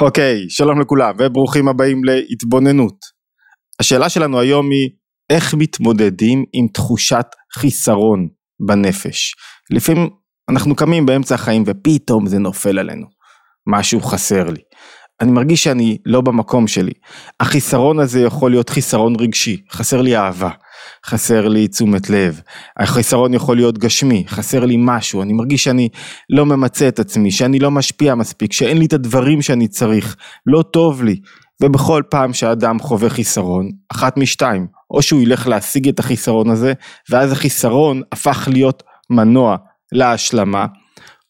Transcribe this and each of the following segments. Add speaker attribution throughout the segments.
Speaker 1: אוקיי, שלום לכולם וברוכים הבאים להתבוננות. השאלה שלנו היום היא איך מתמודדים עם תחושת חיסרון בנפש. לפעמים אנחנו קמים באמצע החיים ופתאום זה נופל עלינו, משהו חסר לי. אני מרגיש שאני לא במקום שלי. החיסרון הזה יכול להיות חיסרון רגשי, חסר לי אהבה, חסר לי תשומת לב, החיסרון יכול להיות גשמי, חסר לי משהו, אני מרגיש שאני לא ממצה את עצמי, שאני לא משפיע מספיק, שאין לי את הדברים שאני צריך, לא טוב לי. ובכל פעם שאדם חווה חיסרון, אחת משתיים, או שהוא ילך להשיג את החיסרון הזה, ואז החיסרון הפך להיות מנוע להשלמה,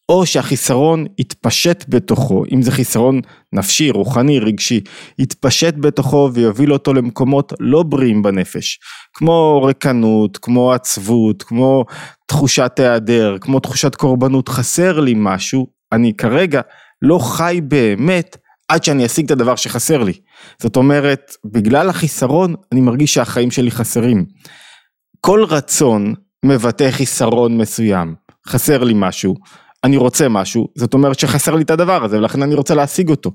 Speaker 1: או שהחיסרון יתפשט בתוכו, אם זה חיסרון נפשי, רוחני, רגשי, יתפשט בתוכו ויוביל אותו למקומות לא בריאים בנפש, כמו ריקנות, כמו עצבות, כמו תחושת היעדר, כמו תחושת קורבנות, חסר לי משהו, אני כרגע לא חי באמת עד שאני אשיג את הדבר שחסר לי. זאת אומרת, בגלל החיסרון אני מרגיש שהחיים שלי חסרים. כל רצון מבטא חיסרון מסוים, חסר לי משהו, אני רוצה משהו, זאת אומרת שחסר לי את הדבר הזה ולכן אני רוצה להשיג אותו.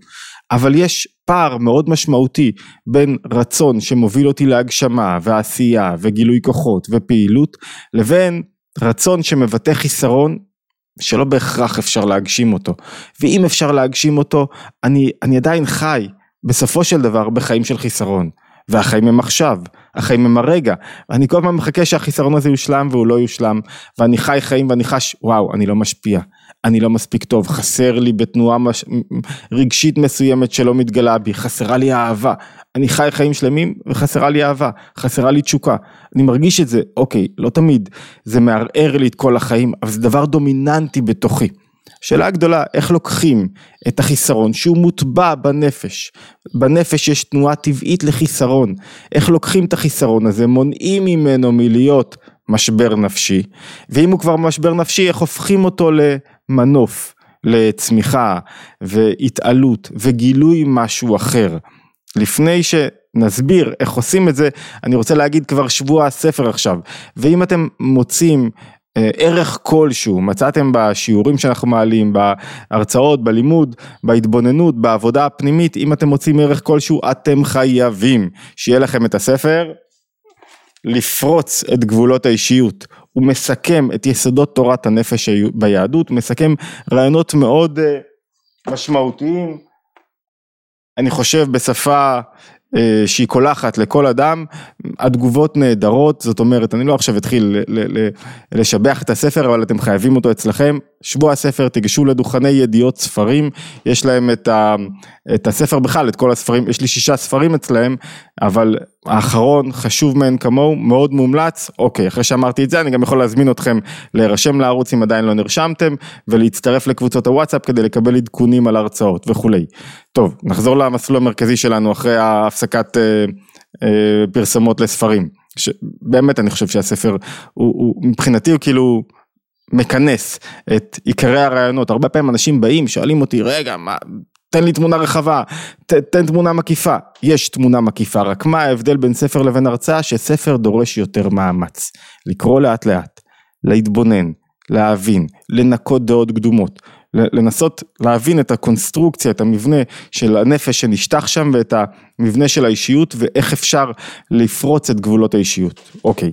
Speaker 1: אבל יש פער מאוד משמעותי בין רצון שמוביל אותי להגשמה ועשייה וגילוי כוחות ופעילות לבין רצון שמבטא חיסרון שלא בהכרח אפשר להגשים אותו. ואם אפשר להגשים אותו, אני, אני עדיין חי בסופו של דבר בחיים של חיסרון. והחיים הם עכשיו, החיים הם הרגע, אני כל הזמן מחכה שהחיסרון הזה יושלם והוא לא יושלם, ואני חי חיים ואני חש, וואו, אני לא משפיע, אני לא מספיק טוב, חסר לי בתנועה מש... רגשית מסוימת שלא מתגלה בי, חסרה לי אהבה, אני חי חיים שלמים וחסרה לי אהבה, חסרה לי תשוקה, אני מרגיש את זה, אוקיי, לא תמיד, זה מערער לי את כל החיים, אבל זה דבר דומיננטי בתוכי. שאלה גדולה, איך לוקחים את החיסרון שהוא מוטבע בנפש, בנפש יש תנועה טבעית לחיסרון, איך לוקחים את החיסרון הזה, מונעים ממנו מלהיות משבר נפשי, ואם הוא כבר משבר נפשי, איך הופכים אותו למנוף, לצמיחה והתעלות וגילוי משהו אחר. לפני שנסביר איך עושים את זה, אני רוצה להגיד כבר שבוע הספר עכשיו, ואם אתם מוצאים אה, ערך כלשהו, מצאתם בשיעורים שאנחנו מעלים, בהרצאות, בלימוד, בהתבוננות, בעבודה הפנימית, אם אתם מוצאים ערך כלשהו, אתם חייבים שיהיה לכם את הספר, לפרוץ את גבולות האישיות. הוא מסכם את יסודות תורת הנפש ביהדות, מסכם רעיונות מאוד אה, משמעותיים, אני חושב בשפה אה, שהיא קולחת לכל אדם, התגובות נהדרות, זאת אומרת, אני לא עכשיו אתחיל לשבח את הספר, אבל אתם חייבים אותו אצלכם. שבוע הספר, תיגשו לדוכני ידיעות ספרים, יש להם את, ה, את הספר בכלל, את כל הספרים, יש לי שישה ספרים אצלהם, אבל האחרון חשוב מאין כמוהו, מאוד מומלץ, אוקיי, אחרי שאמרתי את זה, אני גם יכול להזמין אתכם להירשם לערוץ אם עדיין לא נרשמתם, ולהצטרף לקבוצות הוואטסאפ כדי לקבל עדכונים על הרצאות וכולי. טוב, נחזור למסלול המרכזי שלנו אחרי ההפסקת אה, אה, פרסומות לספרים. באמת אני חושב שהספר הוא, הוא מבחינתי הוא כאילו מכנס את עיקרי הרעיונות, הרבה פעמים אנשים באים שואלים אותי רגע מה תן לי תמונה רחבה, ת, תן תמונה מקיפה, יש תמונה מקיפה, רק מה ההבדל בין ספר לבין הרצאה שספר דורש יותר מאמץ, לקרוא לאט לאט, להתבונן, להבין, לנקות דעות קדומות, לנסות להבין את הקונסטרוקציה, את המבנה של הנפש שנשטח שם ואת המבנה של האישיות ואיך אפשר לפרוץ את גבולות האישיות. אוקיי.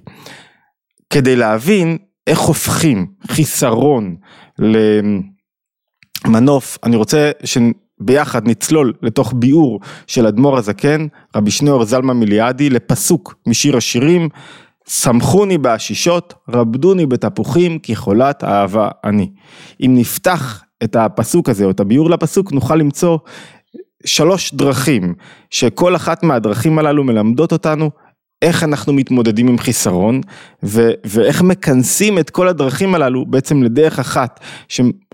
Speaker 1: כדי להבין איך הופכים חיסרון למנוף, אני רוצה שביחד נצלול לתוך ביאור של אדמו"ר הזקן, רבי שניאור זלמה מיליאדי, לפסוק משיר השירים, שמחוני בעשישות, רבדוני בתפוחים, כי חולת אהבה אני. אם נפתח את הפסוק הזה, או את הביאור לפסוק, נוכל למצוא שלוש דרכים, שכל אחת מהדרכים הללו מלמדות אותנו איך אנחנו מתמודדים עם חיסרון, ו- ואיך מכנסים את כל הדרכים הללו בעצם לדרך אחת,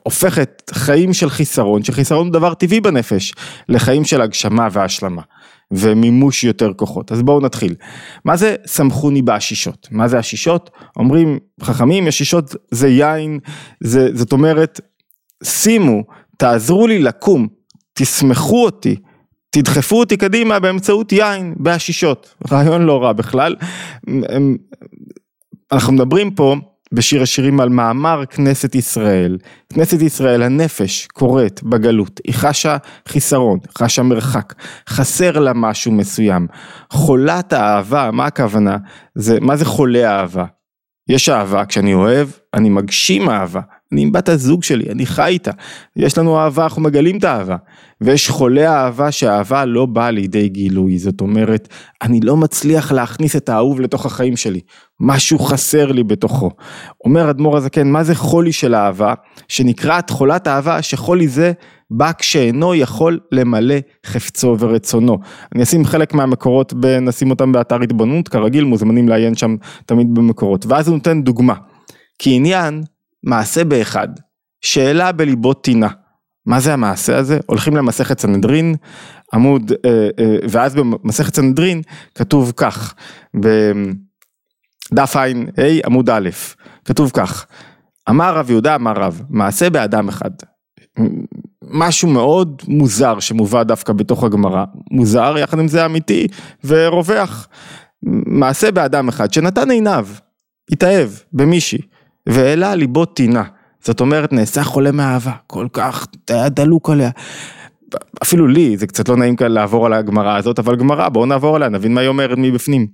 Speaker 1: שהופכת חיים של חיסרון, שחיסרון הוא דבר טבעי בנפש, לחיים של הגשמה והשלמה. ומימוש יותר כוחות. אז בואו נתחיל. מה זה סמכוני בעשישות? מה זה עשישות? אומרים חכמים, עשישות זה יין, זה, זאת אומרת שימו, תעזרו לי לקום, תסמכו אותי, תדחפו אותי קדימה באמצעות יין בעשישות. רעיון לא רע בכלל. אנחנו מדברים פה בשיר השירים על מאמר כנסת ישראל. כנסת ישראל, הנפש קורית בגלות, היא חשה חיסרון, חשה מרחק, חסר לה משהו מסוים. חולת האהבה, מה הכוונה? זה, מה זה חולה אהבה? יש אהבה, כשאני אוהב, אני מגשים אהבה. אני עם בת הזוג שלי, אני חי איתה. יש לנו אהבה, אנחנו מגלים את האהבה. ויש חולה אהבה שהאהבה לא באה לידי גילוי. זאת אומרת, אני לא מצליח להכניס את האהוב לתוך החיים שלי. משהו חסר לי בתוכו. אומר אדמו"ר הזקן, מה זה חולי של אהבה? שנקראת חולת אהבה, שחולי זה בא כשאינו יכול למלא חפצו ורצונו. אני אשים חלק מהמקורות, נשים אותם באתר התבוננות, כרגיל מוזמנים לעיין שם תמיד במקורות. ואז הוא נותן דוגמה. כי עניין מעשה באחד, שאלה בליבו טינה. מה זה המעשה הזה? הולכים למסכת סנהדרין, עמוד, אה, אה, ואז במסכת סנהדרין כתוב כך, בדף ע"ה עמוד א', כתוב כך, אמר רב יהודה אמר רב, מעשה באדם אחד. משהו מאוד מוזר שמובא דווקא בתוך הגמרא, מוזר יחד עם זה אמיתי ורווח. מעשה באדם אחד שנתן עיניו, התאהב במישהי. והעלה ליבו טינה. זאת אומרת, נעשה חולה מאהבה, כל כך, היה דלוק עליה. אפילו לי, זה קצת לא נעים כאן לעבור על הגמרא הזאת, אבל גמרא, בואו נעבור עליה, נבין מה היא אומרת מבפנים.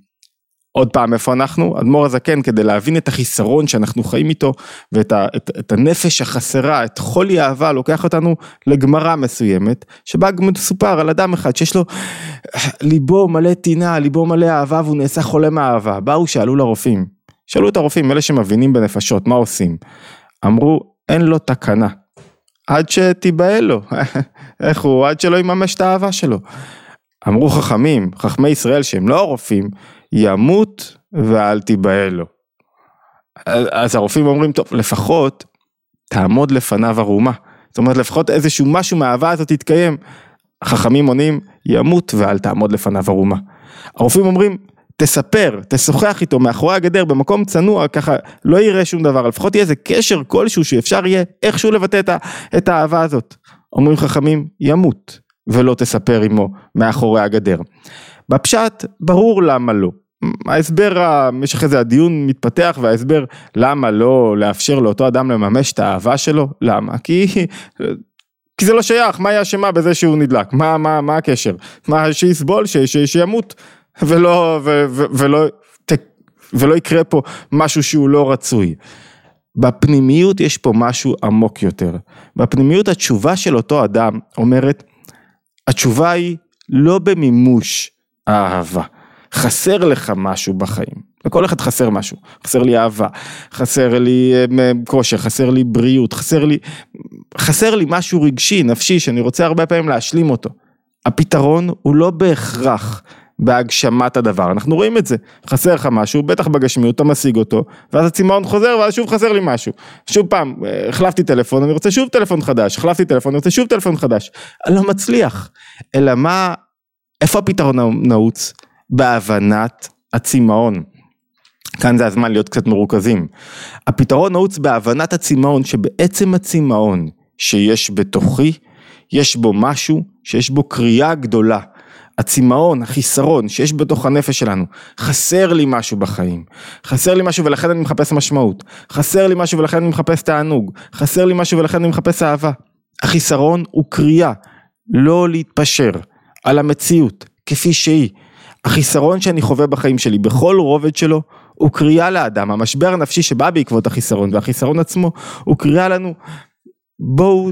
Speaker 1: עוד פעם, איפה אנחנו? אדמו"ר הזקן, כדי להבין את החיסרון שאנחנו חיים איתו, ואת ה, את, את הנפש החסרה, את חולי אהבה, לוקח אותנו לגמרא מסוימת, שבה מסופר על אדם אחד שיש לו ליבו מלא טינה, ליבו מלא אהבה, והוא נעשה חולה מאהבה. באו, שאלו לרופאים, שאלו את הרופאים, אלה שמבינים בנפשות, מה עושים? אמרו, אין לו תקנה. עד שתיבהל לו, איך הוא, עד שלא יממש את האהבה שלו. אמרו חכמים, חכמי ישראל שהם לא הרופאים, ימות ואל תיבהל לו. אז הרופאים אומרים, טוב, לפחות תעמוד לפניו ערומה. זאת אומרת, לפחות איזשהו משהו מהאהבה הזאת יתקיים. החכמים עונים, ימות ואל תעמוד לפניו ערומה. הרופאים אומרים, תספר, תשוחח איתו מאחורי הגדר במקום צנוע, ככה לא יראה שום דבר, לפחות יהיה איזה קשר כלשהו שאפשר יהיה איכשהו לבטא את, את האהבה הזאת. אומרים חכמים, ימות, ולא תספר עמו מאחורי הגדר. בפשט, ברור למה לא. ההסבר, יש אחרי זה הדיון מתפתח וההסבר למה לא לאפשר לאותו אדם לממש את האהבה שלו, למה? כי כי זה לא שייך, מה היא אשמה בזה שהוא נדלק? מה, מה, מה הקשר? מה, שיסבול, ש, ש, שימות. ולא, ו, ו, ולא, ת, ולא יקרה פה משהו שהוא לא רצוי. בפנימיות יש פה משהו עמוק יותר. בפנימיות התשובה של אותו אדם אומרת, התשובה היא לא במימוש האהבה. חסר לך משהו בחיים. לכל אחד חסר משהו, חסר לי אהבה, חסר לי אה, כושר, חסר לי בריאות, חסר לי, חסר לי משהו רגשי, נפשי, שאני רוצה הרבה פעמים להשלים אותו. הפתרון הוא לא בהכרח בהגשמת הדבר, אנחנו רואים את זה, חסר לך משהו, בטח בגשמיות, אתה משיג אותו, ואז הצמאון חוזר ואז שוב חסר לי משהו, שוב פעם, אה, החלפתי טלפון, אני רוצה שוב טלפון חדש, החלפתי טלפון, אני רוצה שוב טלפון חדש, אני לא מצליח, אלא מה, איפה הפתרון נעוץ? בהבנת הצמאון. כאן זה הזמן להיות קצת מרוכזים. הפתרון נעוץ בהבנת הצמאון, שבעצם הצמאון שיש בתוכי, יש בו משהו שיש בו קריאה גדולה. הצמאון, החיסרון שיש בתוך הנפש שלנו, חסר לי משהו בחיים, חסר לי משהו ולכן אני מחפש משמעות, חסר לי משהו ולכן אני מחפש תענוג, חסר לי משהו ולכן אני מחפש אהבה. החיסרון הוא קריאה, לא להתפשר על המציאות כפי שהיא. החיסרון שאני חווה בחיים שלי, בכל רובד שלו, הוא קריאה לאדם, המשבר הנפשי שבא בעקבות החיסרון, והחיסרון עצמו, הוא קריאה לנו, בואו,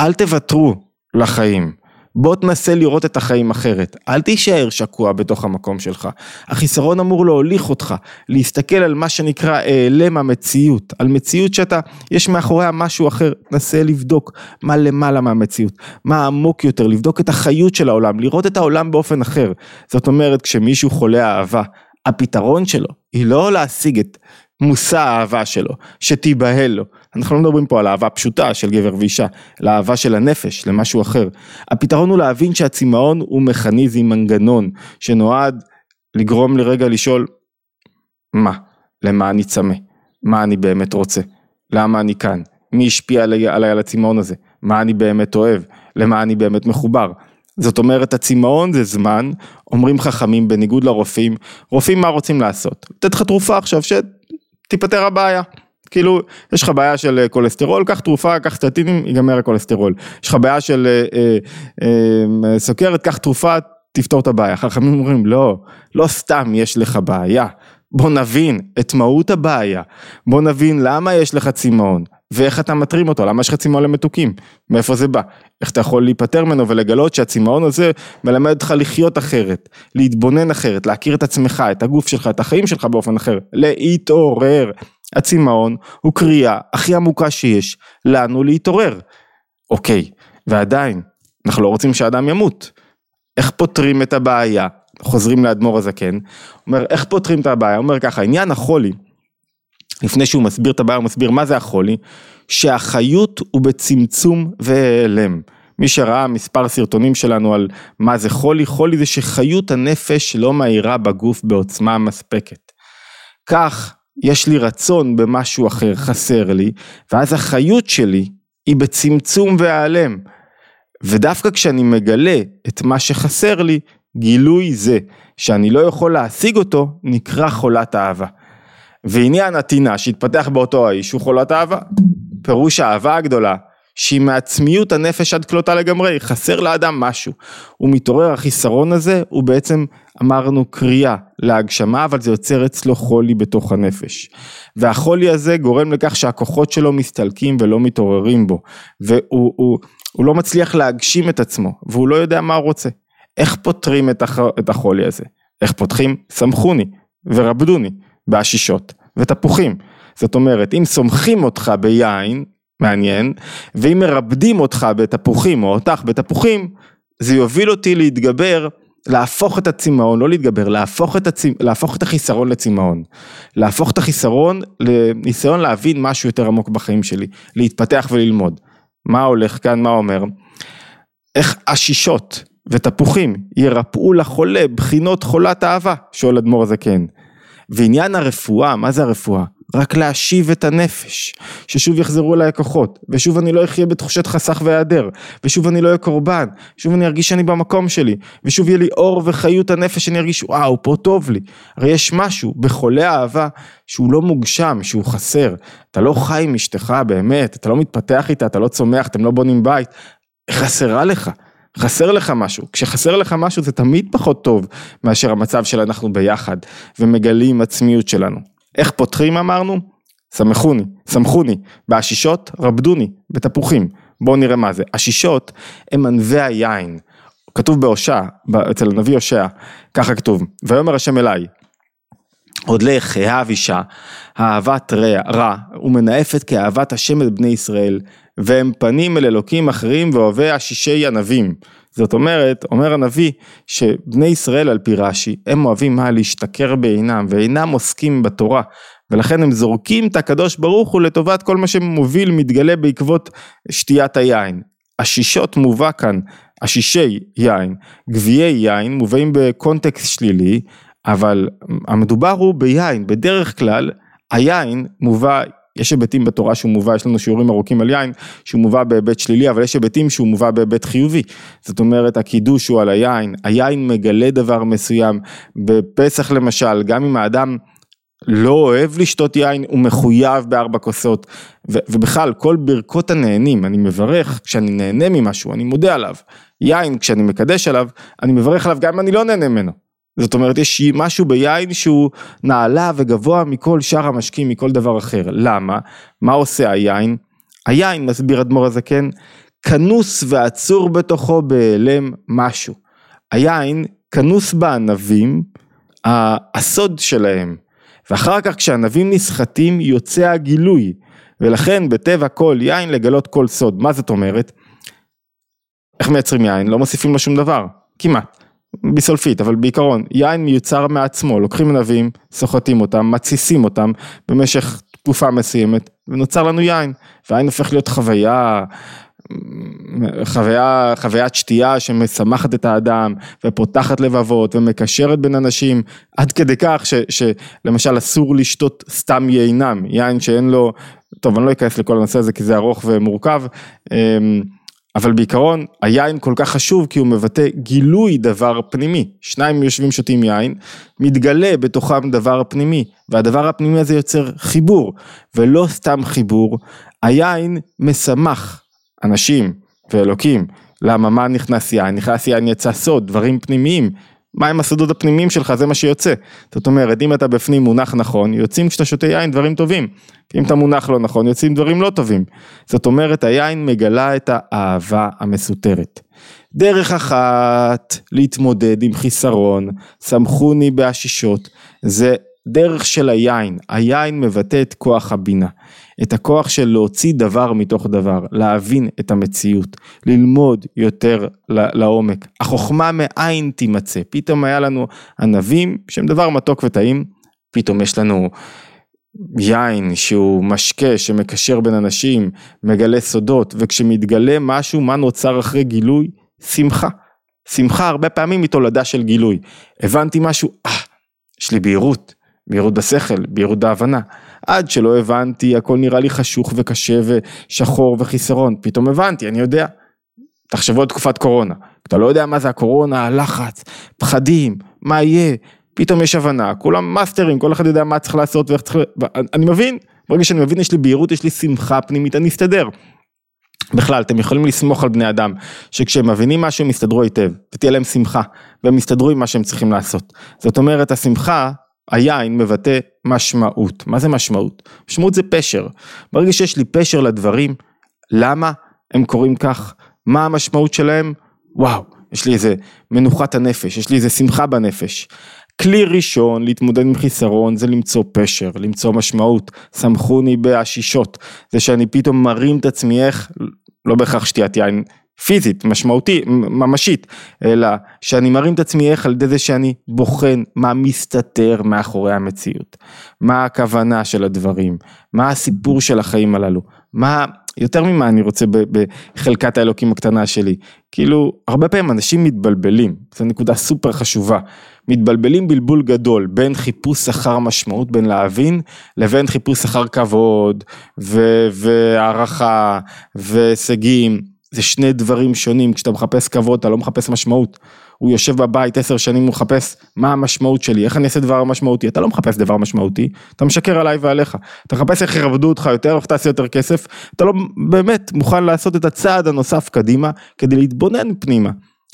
Speaker 1: אל תוותרו לחיים. בוא תנסה לראות את החיים אחרת, אל תישאר שקוע בתוך המקום שלך. החיסרון אמור להוליך אותך, להסתכל על מה שנקרא העלם המציאות, על מציאות שאתה, יש מאחוריה משהו אחר, נסה לבדוק מה למעלה מהמציאות, מה עמוק יותר, לבדוק את החיות של העולם, לראות את העולם באופן אחר. זאת אומרת, כשמישהו חולה אהבה, הפתרון שלו היא לא להשיג את מושא האהבה שלו, שתיבהל לו. אנחנו לא מדברים פה על אהבה פשוטה של גבר ואישה, אלא אהבה של הנפש, למשהו אחר. הפתרון הוא להבין שהצמאון הוא מכניזם, מנגנון, שנועד לגרום לרגע לשאול, מה? למה אני צמא? מה אני באמת רוצה? למה אני כאן? מי השפיע עליי, עליי על הצמאון הזה? מה אני באמת אוהב? למה אני באמת מחובר? זאת אומרת הצמאון זה זמן, אומרים חכמים בניגוד לרופאים, רופאים מה רוצים לעשות? לתת לך תרופה עכשיו שתיפתר הבעיה. כאילו, יש לך בעיה של אה, כולסטרול, קח תרופה, קח סטטינים, ייגמר הכולסטרול. יש לך בעיה של אה, אה, אה, סוכרת, קח תרופה, תפתור את הבעיה. חכמים אומרים, לא, לא סתם יש לך בעיה. בוא נבין את מהות הבעיה, בוא נבין למה יש לך צמאון, ואיך אתה מטרים אותו, למה יש לך צמאון למתוקים, מאיפה זה בא, איך אתה יכול להיפטר ממנו ולגלות שהצמאון הזה מלמד אותך לחיות אחרת, להתבונן אחרת, להכיר את עצמך, את הגוף שלך, את החיים שלך באופן אחר, להתעורר. הצמאון הוא קריאה הכי עמוקה שיש לנו להתעורר. אוקיי, ועדיין, אנחנו לא רוצים שאדם ימות. איך פותרים את הבעיה? חוזרים לאדמו"ר הזקן, אומר איך פותרים את הבעיה, אומר ככה, עניין החולי, לפני שהוא מסביר את הבעיה, הוא מסביר מה זה החולי, שהחיות הוא בצמצום והיעלם. מי שראה מספר סרטונים שלנו על מה זה חולי, חולי זה שחיות הנפש לא מהירה בגוף בעוצמה מספקת. כך, יש לי רצון במשהו אחר, חסר לי, ואז החיות שלי היא בצמצום והיעלם. ודווקא כשאני מגלה את מה שחסר לי, גילוי זה שאני לא יכול להשיג אותו, נקרא חולת אהבה. ועניין הטינה שהתפתח באותו האיש הוא חולת אהבה. פירוש האהבה הגדולה, שהיא מעצמיות הנפש עד כלותה לגמרי, חסר לאדם משהו. הוא מתעורר, החיסרון הזה הוא בעצם, אמרנו, קריאה להגשמה, אבל זה יוצר אצלו חולי בתוך הנפש. והחולי הזה גורם לכך שהכוחות שלו מסתלקים ולא מתעוררים בו. והוא הוא, הוא לא מצליח להגשים את עצמו, והוא לא יודע מה הוא רוצה. איך פותרים את, הח... את החולי הזה? איך פותחים? סמכוני ורבדוני בעשישות ותפוחים. זאת אומרת, אם סומכים אותך ביין, מעניין, ואם מרבדים אותך בתפוחים או אותך בתפוחים, זה יוביל אותי להתגבר, להפוך את הצמאון, לא להתגבר, להפוך את, הצמ... להפוך את החיסרון לצמאון. להפוך את החיסרון לניסיון להבין משהו יותר עמוק בחיים שלי, להתפתח וללמוד. מה הולך כאן, מה אומר? איך עשישות ותפוחים ירפאו לחולה בחינות חולת אהבה, שואל אדמו"ר הזקן. ועניין הרפואה, מה זה הרפואה? רק להשיב את הנפש, ששוב יחזרו אליי הכוחות, ושוב אני לא אחיה בתחושת חסך והיעדר, ושוב אני לא אהיה קורבן, שוב אני ארגיש שאני במקום שלי, ושוב יהיה לי אור וחיות הנפש, שאני ארגיש וואו, פה טוב לי. הרי יש משהו בחולה אהבה שהוא לא מוגשם, שהוא חסר. אתה לא חי עם אשתך באמת, אתה לא מתפתח איתה, אתה לא צומח, אתם לא בונים בית, חסרה לך. חסר לך משהו, כשחסר לך משהו זה תמיד פחות טוב מאשר המצב של אנחנו ביחד ומגלים עצמיות שלנו. איך פותחים אמרנו? סמכוני, סמכוני, בעשישות רבדוני, בתפוחים. בואו נראה מה זה. עשישות הם ענבי היין. כתוב בהושע, אצל הנביא הושע, ככה כתוב, ויאמר השם אליי, עוד לך אהב אישה, אהבת רע, רע, ומנאפת כאהבת השם את בני ישראל, והם פנים אל אלוקים אחרים ואוהבי עשישי ענבים. זאת אומרת, אומר הנביא, שבני ישראל על פי רש"י, הם אוהבים מה? להשתכר בעינם, ואינם עוסקים בתורה, ולכן הם זורקים את הקדוש ברוך הוא לטובת כל מה שמוביל, מתגלה בעקבות שתיית היין. השישות מובא כאן, השישי יין, גביעי יין, מובאים בקונטקסט שלילי, אבל המדובר הוא ביין, בדרך כלל היין מובא יש היבטים בתורה שהוא מובא, יש לנו שיעורים ארוכים על יין, שהוא מובא בהיבט שלילי, אבל יש היבטים שהוא מובא בהיבט חיובי. זאת אומרת, הקידוש הוא על היין, היין מגלה דבר מסוים. בפסח למשל, גם אם האדם לא אוהב לשתות יין, הוא מחויב בארבע כוסות. ובכלל, כל ברכות הנהנים, אני מברך כשאני נהנה ממשהו, אני מודה עליו. יין, כשאני מקדש עליו, אני מברך עליו גם אם אני לא נהנה ממנו. זאת אומרת יש משהו ביין שהוא נעלה וגבוה מכל שאר המשקים מכל דבר אחר. למה? מה עושה היין? היין, מסביר אדמו"ר הזקן, כנוס ועצור בתוכו בהיעלם משהו. היין כנוס בענבים, הסוד שלהם. ואחר כך כשענבים נסחטים יוצא הגילוי. ולכן בטבע כל יין לגלות כל סוד. מה זאת אומרת? איך מייצרים יין? לא מוסיפים לו שום דבר. כמעט. ביסולפית, אבל בעיקרון, יין מיוצר מעצמו, לוקחים ענבים, סוחטים אותם, מתסיסים אותם במשך תקופה מסוימת, ונוצר לנו יין, והיין הופך להיות חוויה, חוויה, חוויית שתייה שמשמחת את האדם, ופותחת לבבות, ומקשרת בין אנשים, עד כדי כך ש, שלמשל אסור לשתות סתם יינם, יין שאין לו, טוב אני לא אכנס לכל הנושא הזה כי זה ארוך ומורכב, אמ, אבל בעיקרון היין כל כך חשוב כי הוא מבטא גילוי דבר פנימי. שניים יושבים שותים יין, מתגלה בתוכם דבר פנימי, והדבר הפנימי הזה יוצר חיבור, ולא סתם חיבור, היין משמח אנשים ואלוקים. למה? מה נכנס יין? נכנס יין יצא סוד, דברים פנימיים. מהם הסודות הפנימיים שלך, זה מה שיוצא. זאת אומרת, אם אתה בפנים מונח נכון, יוצאים כשאתה שותה יין דברים טובים. אם אתה מונח לא נכון, יוצאים דברים לא טובים. זאת אומרת, היין מגלה את האהבה המסותרת. דרך אחת להתמודד עם חיסרון, סמכוני בעשישות, זה דרך של היין. היין מבטא את כוח הבינה. את הכוח של להוציא דבר מתוך דבר, להבין את המציאות, ללמוד יותר לעומק. החוכמה מאין תימצא, פתאום היה לנו ענבים שהם דבר מתוק וטעים, פתאום יש לנו יין שהוא משקה שמקשר בין אנשים, מגלה סודות, וכשמתגלה משהו, מה נוצר אחרי גילוי? שמחה. שמחה הרבה פעמים היא תולדה של גילוי. הבנתי משהו, אה, יש לי בהירות, בהירות בשכל, בהירות בהבנה. עד שלא הבנתי, הכל נראה לי חשוך וקשה ושחור וחיסרון, פתאום הבנתי, אני יודע. תחשבו על תקופת קורונה, אתה לא יודע מה זה הקורונה, הלחץ, פחדים, מה יהיה, פתאום יש הבנה, כולם מאסטרים, כל אחד יודע מה צריך לעשות ואיך צריך, אני מבין, ברגע שאני מבין יש לי בהירות, יש לי שמחה פנימית, אני אסתדר. בכלל, אתם יכולים לסמוך על בני אדם, שכשהם מבינים משהו הם יסתדרו היטב, ותהיה להם שמחה, והם יסתדרו עם מה שהם צריכים לעשות. זאת אומרת, השמחה היין מבטא משמעות. מה זה משמעות? משמעות זה פשר. ברגע שיש לי פשר לדברים, למה הם קוראים כך? מה המשמעות שלהם? וואו, יש לי איזה מנוחת הנפש, יש לי איזה שמחה בנפש. כלי ראשון להתמודד עם חיסרון זה למצוא פשר, למצוא משמעות, סמכוני בעשישות, זה שאני פתאום מרים את עצמי איך, לא בהכרח שתיית יין פיזית, משמעותי, ממשית, אלא שאני מרים את עצמי איך על ידי זה שאני בוחן מה מסתתר מאחורי המציאות, מה הכוונה של הדברים, מה הסיפור של החיים הללו, מה, יותר ממה אני רוצה בחלקת האלוקים הקטנה שלי, כאילו, הרבה פעמים אנשים מתבלבלים, זו נקודה סופר חשובה, מתבלבלים בלבול גדול בין חיפוש אחר משמעות, בין להבין, לבין חיפוש אחר כבוד, והערכה, והישגים. זה שני דברים שונים, כשאתה מחפש כבוד אתה לא מחפש משמעות. הוא יושב בבית עשר שנים, הוא מחפש מה המשמעות שלי, איך אני אעשה דבר משמעותי, אתה לא מחפש דבר משמעותי, אתה משקר עליי ועליך. אתה מחפש איך ירבדו אותך יותר, איך תעשה יותר כסף, אתה לא באמת מוכן לעשות את הצעד הנוסף קדימה, כדי להתבונן פנימה.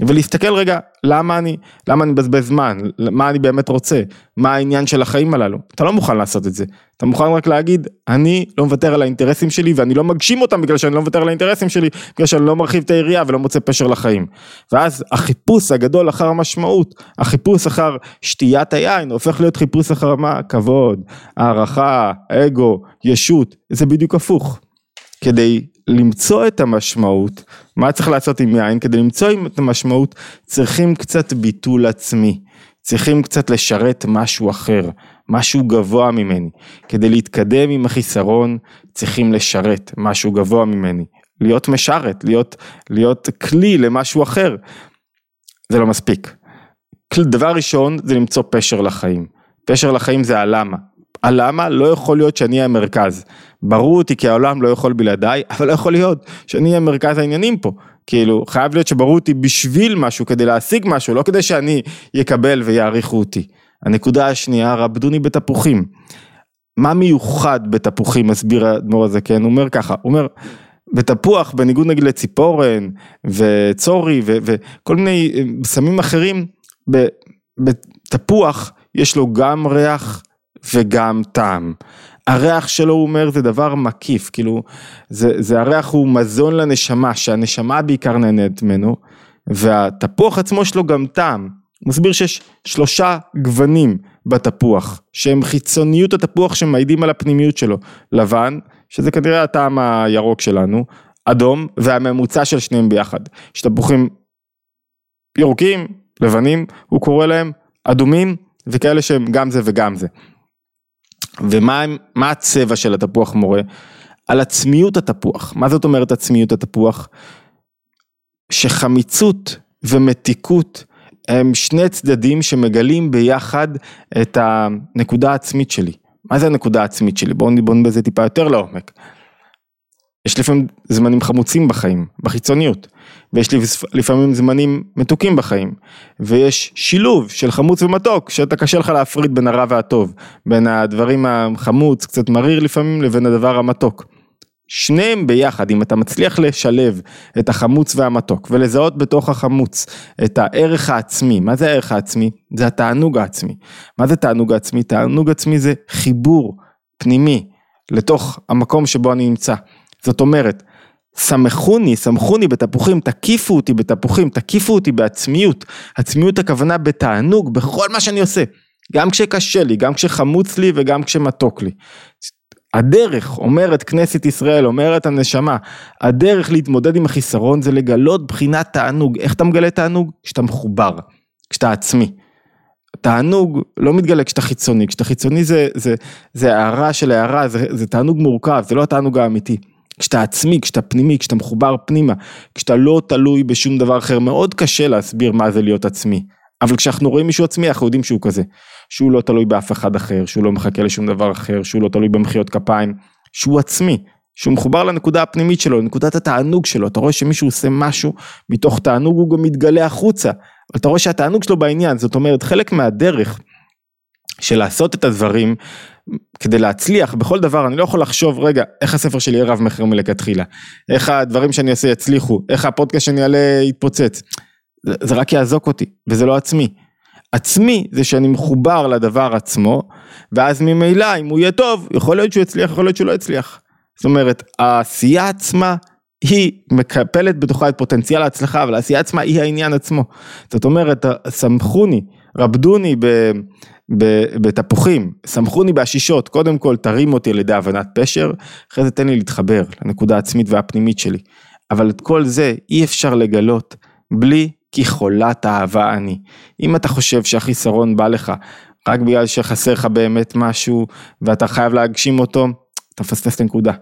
Speaker 1: ולהסתכל רגע, למה אני, למה אני מבזבז זמן, מה אני באמת רוצה, מה העניין של החיים הללו. אתה לא מוכן לעשות את זה. אתה מוכן רק להגיד, אני לא מוותר על האינטרסים שלי ואני לא מגשים אותם בגלל שאני לא מוותר על האינטרסים שלי, בגלל שאני לא מרחיב את היריעה ולא מוצא פשר לחיים. ואז החיפוש הגדול אחר המשמעות, החיפוש אחר שתיית היין, הופך להיות חיפוש אחר מה? כבוד, הערכה, אגו, ישות, זה בדיוק הפוך. כדי למצוא את המשמעות, מה צריך לעשות עם יין? כדי למצוא את המשמעות צריכים קצת ביטול עצמי, צריכים קצת לשרת משהו אחר, משהו גבוה ממני. כדי להתקדם עם החיסרון צריכים לשרת משהו גבוה ממני, להיות משרת, להיות, להיות כלי למשהו אחר. זה לא מספיק. דבר ראשון זה למצוא פשר לחיים. פשר לחיים זה הלמה. הלמה לא יכול להיות שאני המרכז. ברור אותי כי העולם לא יכול בלעדיי, אבל לא יכול להיות שאני אהיה מרכז העניינים פה. כאילו, חייב להיות שברו אותי בשביל משהו, כדי להשיג משהו, לא כדי שאני יקבל ויעריכו אותי. הנקודה השנייה, רבדוני בתפוחים. מה מיוחד בתפוחים, מסביר האדמו"ר הזה, כן? הוא אומר ככה, הוא אומר, בתפוח, בניגוד נגיד לציפורן וצורי ו- וכל מיני אה, סמים אחרים, בתפוח יש לו גם ריח וגם טעם. הריח שלו הוא אומר זה דבר מקיף, כאילו זה, זה הריח הוא מזון לנשמה, שהנשמה בעיקר נהנית ממנו, והתפוח עצמו יש לו גם טעם. הוא מסביר שיש שלושה גוונים בתפוח, שהם חיצוניות התפוח שמעידים על הפנימיות שלו. לבן, שזה כנראה הטעם הירוק שלנו, אדום, והממוצע של שניהם ביחד. יש תפוחים ירוקים, לבנים, הוא קורא להם, אדומים, וכאלה שהם גם זה וגם זה. ומה הצבע של התפוח מורה? על עצמיות התפוח. מה זאת אומרת עצמיות התפוח? שחמיצות ומתיקות הם שני צדדים שמגלים ביחד את הנקודה העצמית שלי. מה זה הנקודה העצמית שלי? בואו נבון בזה טיפה יותר לעומק. יש לפעמים זמנים חמוצים בחיים, בחיצוניות, ויש לפעמים זמנים מתוקים בחיים, ויש שילוב של חמוץ ומתוק, שאתה קשה לך להפריד בין הרע והטוב, בין הדברים החמוץ, קצת מריר לפעמים, לבין הדבר המתוק. שניהם ביחד, אם אתה מצליח לשלב את החמוץ והמתוק ולזהות בתוך החמוץ את הערך העצמי, מה זה הערך העצמי? זה התענוג העצמי. מה זה תענוג העצמי? תענוג עצמי זה חיבור פנימי לתוך המקום שבו אני נמצא. זאת אומרת, סמכוני, סמכוני בתפוחים, תקיפו אותי בתפוחים, תקיפו אותי בעצמיות. עצמיות הכוונה בתענוג בכל מה שאני עושה. גם כשקשה לי, גם כשחמוץ לי וגם כשמתוק לי. הדרך, אומרת כנסת ישראל, אומרת הנשמה, הדרך להתמודד עם החיסרון זה לגלות בחינת תענוג. איך אתה מגלה תענוג? כשאתה מחובר, כשאתה עצמי. תענוג לא מתגלה כשאתה חיצוני, כשאתה חיצוני זה, זה, זה הערה של הערה, זה, זה תענוג מורכב, זה לא התענוג האמיתי. כשאתה עצמי, כשאתה פנימי, כשאתה מחובר פנימה, כשאתה לא תלוי בשום דבר אחר, מאוד קשה להסביר מה זה להיות עצמי. אבל כשאנחנו רואים מישהו עצמי, אנחנו יודעים שהוא כזה. שהוא לא תלוי באף אחד אחר, שהוא לא מחכה לשום דבר אחר, שהוא לא תלוי במחיאות כפיים, שהוא עצמי, שהוא מחובר לנקודה הפנימית שלו, לנקודת התענוג שלו, אתה רואה שמישהו עושה משהו, מתוך תענוג הוא גם מתגלה החוצה, אתה רואה שהתענוג שלו בעניין, זאת אומרת חלק מהדרך של לעשות את הדברים כדי להצליח בכל דבר אני לא יכול לחשוב רגע איך הספר שלי יהיה רב מכר מלכתחילה איך הדברים שאני אעשה יצליחו איך הפודקאסט שאני אעלה יתפוצץ זה, זה רק יעזוק אותי וזה לא עצמי עצמי זה שאני מחובר לדבר עצמו, ואז ממילא אם הוא יהיה טוב, יכול להיות שהוא יצליח, יכול להיות שהוא לא יצליח. זאת אומרת, העשייה עצמה היא מקפלת בתוכה את פוטנציאל ההצלחה, אבל העשייה עצמה היא העניין עצמו. זאת אומרת, סמכוני, רבדוני בתפוחים, סמכוני בעשישות, קודם כל תרים אותי על ידי הבנת פשר, אחרי זה תן לי להתחבר לנקודה העצמית והפנימית שלי. אבל את כל זה אי אפשר לגלות בלי כי חולת אהבה אני. אם אתה חושב שהחיסרון בא לך רק בגלל שחסר לך באמת משהו ואתה חייב להגשים אותו, אתה מפספס את הנקודה.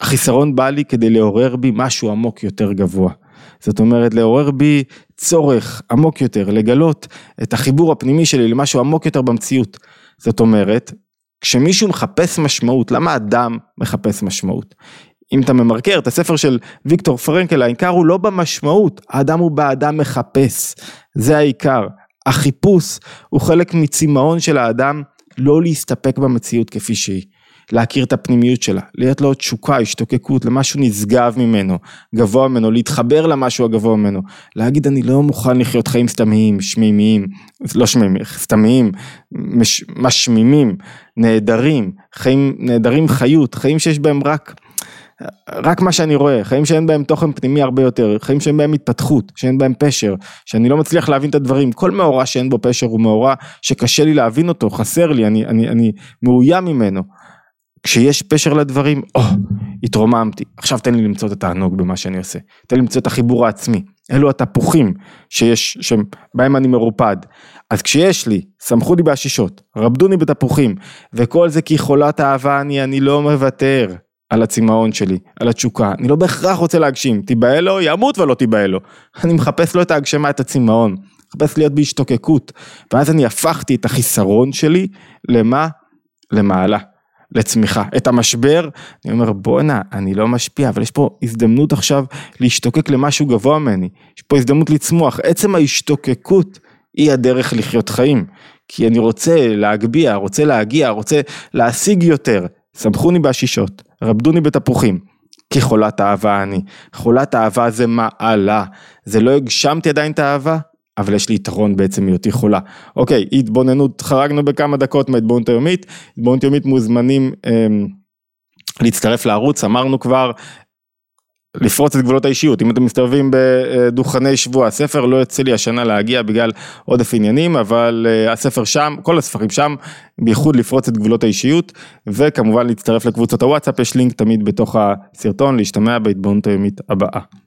Speaker 1: החיסרון בא לי כדי לעורר בי משהו עמוק יותר גבוה. זאת אומרת לעורר בי צורך עמוק יותר, לגלות את החיבור הפנימי שלי למשהו עמוק יותר במציאות. זאת אומרת, כשמישהו מחפש משמעות, למה אדם מחפש משמעות? אם אתה ממרקר את הספר של ויקטור פרנקל, העיקר הוא לא במשמעות, האדם הוא באדם מחפש, זה העיקר. החיפוש הוא חלק מצמאון של האדם לא להסתפק במציאות כפי שהיא. להכיר את הפנימיות שלה, להיות לו תשוקה, השתוקקות, למשהו נשגב ממנו, גבוה ממנו, להתחבר למשהו הגבוה ממנו, להגיד אני לא מוכן לחיות חיים סתמיים, שמימיים, לא שמימיים, סתמיים, מש, משמימים, נהדרים, חיים, נהדרים חיות, חיים שיש בהם רק רק מה שאני רואה, חיים שאין בהם תוכן פנימי הרבה יותר, חיים שאין בהם התפתחות, שאין בהם פשר, שאני לא מצליח להבין את הדברים, כל מאורע שאין בו פשר הוא מאורע שקשה לי להבין אותו, חסר לי, אני, אני, אני מאוים ממנו. כשיש פשר לדברים, או, oh, התרוממתי, עכשיו תן לי למצוא את התענוג במה שאני עושה, תן לי למצוא את החיבור העצמי, אלו התפוחים שיש, שבהם אני מרופד. אז כשיש לי, סמכו לי בעשישות, רבדוני בתפוחים, וכל זה כי חולת אהבה אני, אני לא מוותר. על הצמאון שלי, על התשוקה, אני לא בהכרח רוצה להגשים, תיבהל לו, ימות ולא תיבהל לו, אני מחפש לו את ההגשמה, את הצמאון, מחפש להיות בהשתוקקות, ואז אני הפכתי את החיסרון שלי, למה? למעלה, לצמיחה. את המשבר, אני אומר בואנה, אני לא משפיע, אבל יש פה הזדמנות עכשיו להשתוקק למשהו גבוה ממני, יש פה הזדמנות לצמוח, עצם ההשתוקקות היא הדרך לחיות חיים, כי אני רוצה להגביה, רוצה להגיע, רוצה להשיג יותר, סמכוני בעשישות, רבדוני בתפוחים, כי חולת אהבה אני. חולת אהבה זה מעלה, זה לא הגשמתי עדיין את האהבה, אבל יש לי יתרון בעצם מהיותי חולה. אוקיי, התבוננות, חרגנו בכמה דקות מהתבוננות היומית, התבוננות יומית מוזמנים אה, להצטרף לערוץ, אמרנו כבר, לפרוץ את גבולות האישיות, אם אתם מסתובבים בדוכני שבוע הספר, לא יוצא לי השנה להגיע בגלל עודף עניינים, אבל אה, הספר שם, כל הספרים שם, בייחוד לפרוץ את גבולות האישיות, וכמובן להצטרף לקבוצות הוואטסאפ, יש לינק תמיד בתוך הסרטון, להשתמע בהתבוננות היומית הבאה.